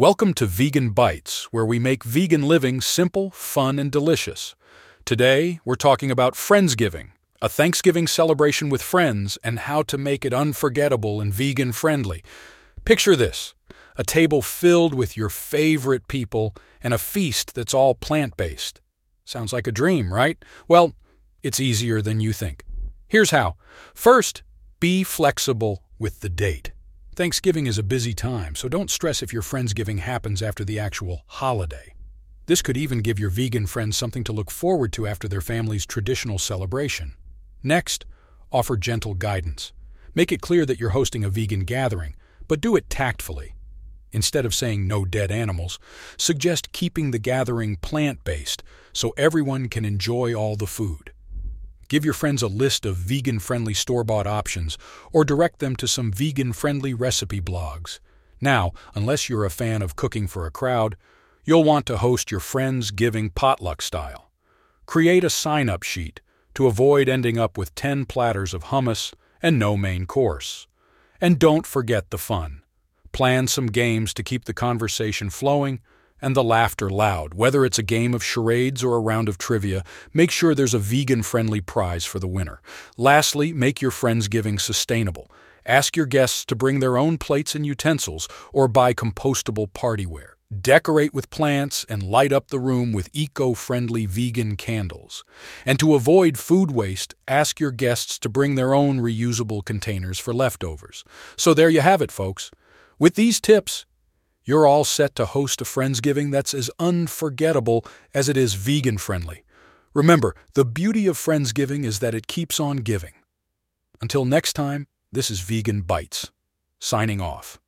Welcome to Vegan Bites, where we make vegan living simple, fun, and delicious. Today, we're talking about Friendsgiving, a Thanksgiving celebration with friends, and how to make it unforgettable and vegan friendly. Picture this a table filled with your favorite people and a feast that's all plant based. Sounds like a dream, right? Well, it's easier than you think. Here's how. First, be flexible with the date. Thanksgiving is a busy time, so don't stress if your Friendsgiving happens after the actual holiday. This could even give your vegan friends something to look forward to after their family's traditional celebration. Next, offer gentle guidance. Make it clear that you're hosting a vegan gathering, but do it tactfully. Instead of saying no dead animals, suggest keeping the gathering plant based so everyone can enjoy all the food. Give your friends a list of vegan friendly store bought options or direct them to some vegan friendly recipe blogs. Now, unless you're a fan of cooking for a crowd, you'll want to host your Friendsgiving potluck style. Create a sign up sheet to avoid ending up with 10 platters of hummus and no main course. And don't forget the fun. Plan some games to keep the conversation flowing and the laughter loud. Whether it's a game of charades or a round of trivia, make sure there's a vegan friendly prize for the winner. Lastly, make your Friendsgiving sustainable. Ask your guests to bring their own plates and utensils or buy compostable partyware. Decorate with plants and light up the room with eco friendly vegan candles. And to avoid food waste, ask your guests to bring their own reusable containers for leftovers. So there you have it, folks. With these tips, you're all set to host a Friendsgiving that's as unforgettable as it is vegan friendly. Remember, the beauty of Friendsgiving is that it keeps on giving. Until next time, this is Vegan Bites, signing off.